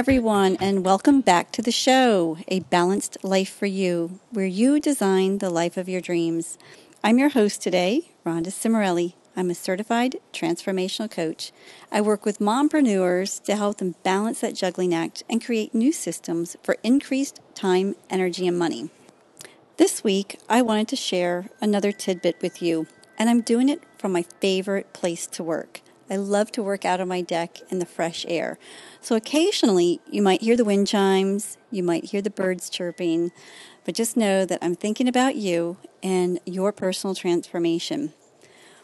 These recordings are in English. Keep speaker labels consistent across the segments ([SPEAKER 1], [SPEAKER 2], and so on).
[SPEAKER 1] everyone, and welcome back to the show, A Balanced Life for You, where you design the life of your dreams. I'm your host today, Rhonda Cimarelli. I'm a certified transformational coach. I work with mompreneurs to help them balance that juggling act and create new systems for increased time, energy, and money. This week, I wanted to share another tidbit with you, and I'm doing it from my favorite place to work. I love to work out on my deck in the fresh air. So occasionally you might hear the wind chimes, you might hear the birds chirping, but just know that I'm thinking about you and your personal transformation.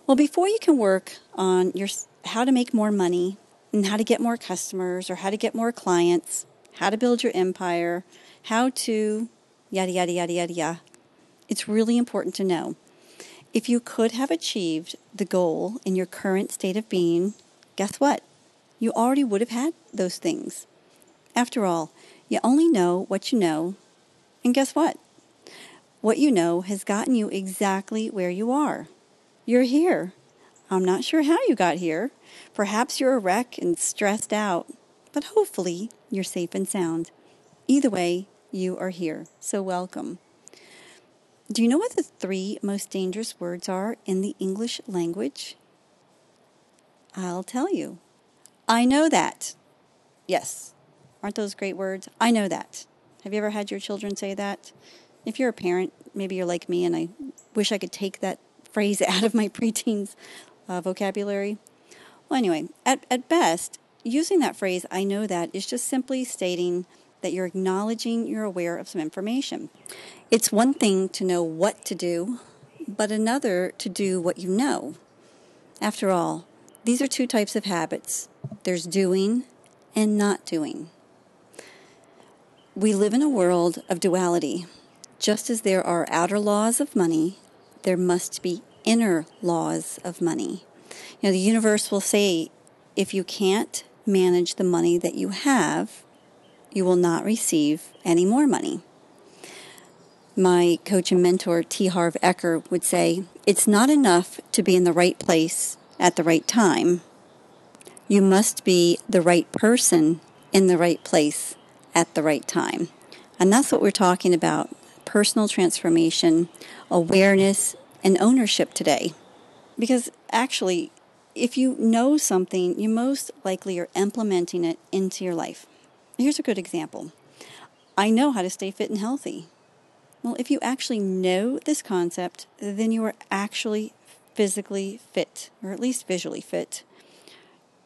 [SPEAKER 1] Well, before you can work on your how to make more money and how to get more customers or how to get more clients, how to build your empire, how to yada yada yada yada yada. It's really important to know if you could have achieved the goal in your current state of being, guess what? You already would have had those things. After all, you only know what you know, and guess what? What you know has gotten you exactly where you are. You're here. I'm not sure how you got here. Perhaps you're a wreck and stressed out, but hopefully you're safe and sound. Either way, you are here, so welcome. Do you know what the three most dangerous words are in the English language? I'll tell you. I know that. Yes. Aren't those great words? I know that. Have you ever had your children say that? If you're a parent, maybe you're like me and I wish I could take that phrase out of my preteen's uh, vocabulary. Well, anyway, at, at best, using that phrase, I know that, is just simply stating that you're acknowledging you're aware of some information. It's one thing to know what to do, but another to do what you know. After all, these are two types of habits there's doing and not doing. We live in a world of duality. Just as there are outer laws of money, there must be inner laws of money. You know, the universe will say if you can't manage the money that you have, you will not receive any more money. My coach and mentor, T. Harv Eker, would say, It's not enough to be in the right place at the right time. You must be the right person in the right place at the right time. And that's what we're talking about personal transformation, awareness, and ownership today. Because actually, if you know something, you most likely are implementing it into your life. Here's a good example I know how to stay fit and healthy. Well, if you actually know this concept, then you are actually physically fit, or at least visually fit.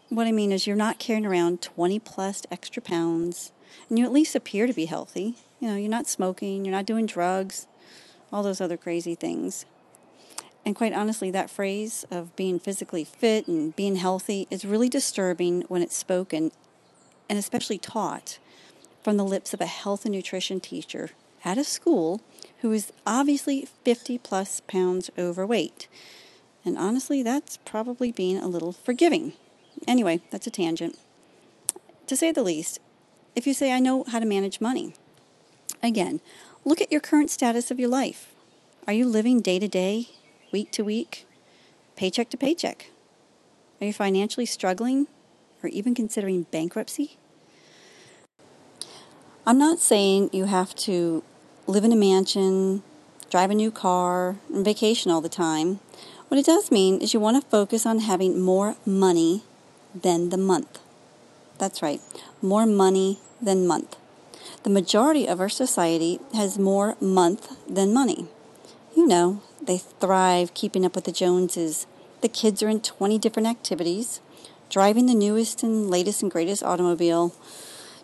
[SPEAKER 1] What I mean is, you're not carrying around 20 plus extra pounds, and you at least appear to be healthy. You know, you're not smoking, you're not doing drugs, all those other crazy things. And quite honestly, that phrase of being physically fit and being healthy is really disturbing when it's spoken and especially taught from the lips of a health and nutrition teacher at a school who is obviously 50 plus pounds overweight. And honestly, that's probably being a little forgiving. Anyway, that's a tangent. To say the least, if you say, I know how to manage money, again, look at your current status of your life. Are you living day to day, week to week, paycheck to paycheck? Are you financially struggling or even considering bankruptcy? I'm not saying you have to live in a mansion, drive a new car, and vacation all the time. What it does mean is you want to focus on having more money than the month. That's right, more money than month. The majority of our society has more month than money. You know, they thrive keeping up with the Joneses. The kids are in 20 different activities, driving the newest and latest and greatest automobile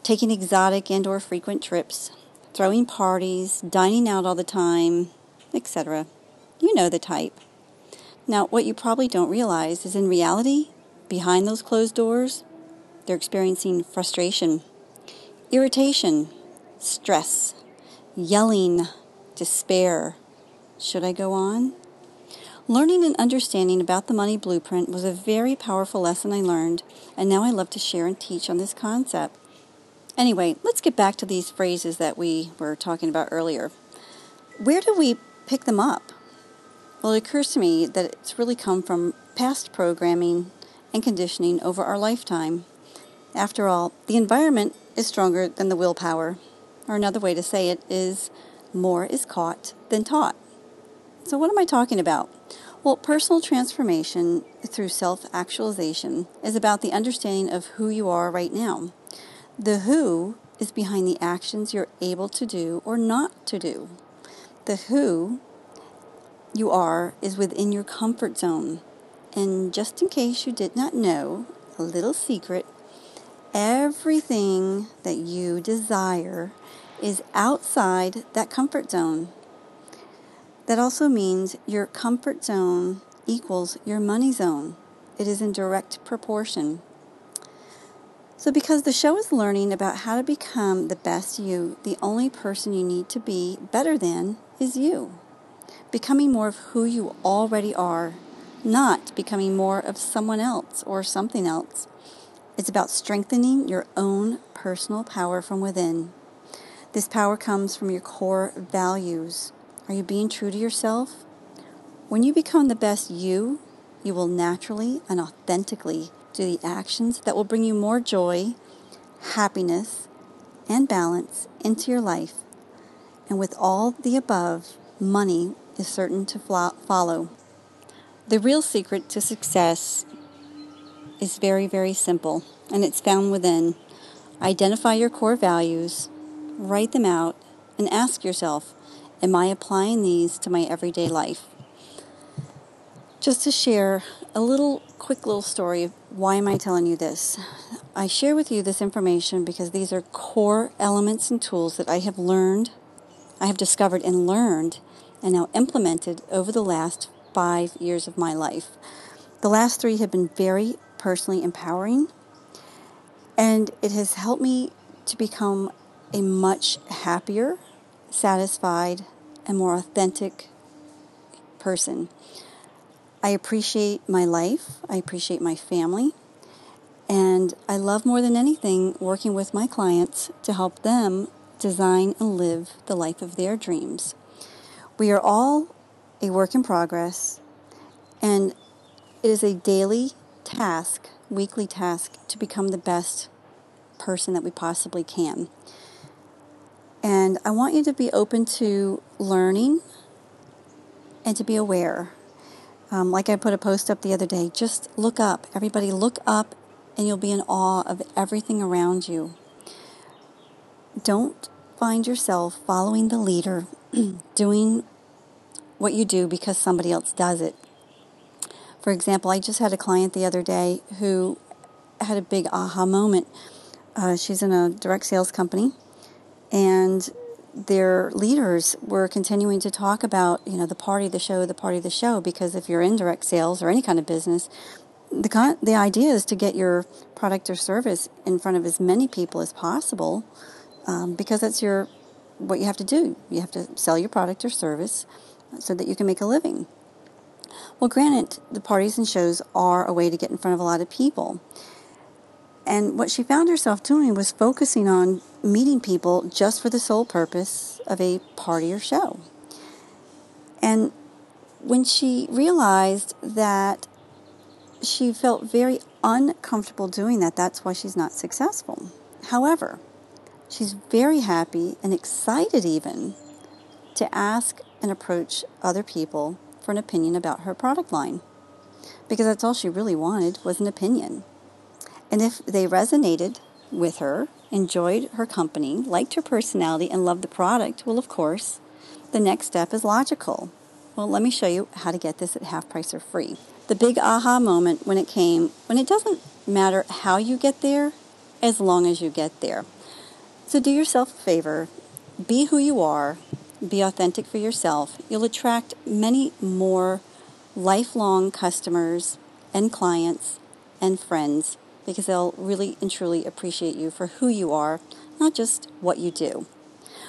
[SPEAKER 1] taking exotic and or frequent trips, throwing parties, dining out all the time, etc. You know the type. Now, what you probably don't realize is in reality, behind those closed doors, they're experiencing frustration, irritation, stress, yelling, despair. Should I go on? Learning and understanding about the money blueprint was a very powerful lesson I learned, and now I love to share and teach on this concept. Anyway, let's get back to these phrases that we were talking about earlier. Where do we pick them up? Well, it occurs to me that it's really come from past programming and conditioning over our lifetime. After all, the environment is stronger than the willpower. Or another way to say it is more is caught than taught. So, what am I talking about? Well, personal transformation through self actualization is about the understanding of who you are right now. The who is behind the actions you're able to do or not to do. The who you are is within your comfort zone. And just in case you did not know, a little secret everything that you desire is outside that comfort zone. That also means your comfort zone equals your money zone. It is in direct proportion. So, because the show is learning about how to become the best you, the only person you need to be better than is you. Becoming more of who you already are, not becoming more of someone else or something else. It's about strengthening your own personal power from within. This power comes from your core values. Are you being true to yourself? When you become the best you, you will naturally and authentically do the actions that will bring you more joy, happiness, and balance into your life. And with all the above, money is certain to follow. The real secret to success is very, very simple, and it's found within. Identify your core values, write them out, and ask yourself Am I applying these to my everyday life? Just to share a little quick little story why am I telling you this? I share with you this information because these are core elements and tools that I have learned, I have discovered and learned, and now implemented over the last five years of my life. The last three have been very personally empowering. And it has helped me to become a much happier, satisfied, and more authentic person. I appreciate my life, I appreciate my family, and I love more than anything working with my clients to help them design and live the life of their dreams. We are all a work in progress, and it is a daily task, weekly task, to become the best person that we possibly can. And I want you to be open to learning and to be aware. Um, like I put a post up the other day, just look up. Everybody, look up, and you'll be in awe of everything around you. Don't find yourself following the leader, doing what you do because somebody else does it. For example, I just had a client the other day who had a big aha moment. Uh, she's in a direct sales company, and their leaders were continuing to talk about, you know, the party, the show, the party, the show. Because if you're in direct sales or any kind of business, the con- the idea is to get your product or service in front of as many people as possible, um, because that's your what you have to do. You have to sell your product or service so that you can make a living. Well, granted, the parties and shows are a way to get in front of a lot of people. And what she found herself doing was focusing on meeting people just for the sole purpose of a party or show. And when she realized that she felt very uncomfortable doing that, that's why she's not successful. However, she's very happy and excited even to ask and approach other people for an opinion about her product line because that's all she really wanted was an opinion. And if they resonated with her, enjoyed her company, liked her personality, and loved the product, well, of course, the next step is logical. Well, let me show you how to get this at half price or free. The big aha moment when it came, when it doesn't matter how you get there, as long as you get there. So do yourself a favor, be who you are, be authentic for yourself, you'll attract many more lifelong customers and clients and friends because they'll really and truly appreciate you for who you are, not just what you do.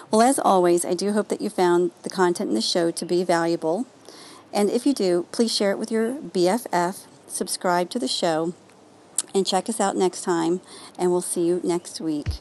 [SPEAKER 1] Well, as always, I do hope that you found the content in the show to be valuable. And if you do, please share it with your BFF, subscribe to the show, and check us out next time. And we'll see you next week.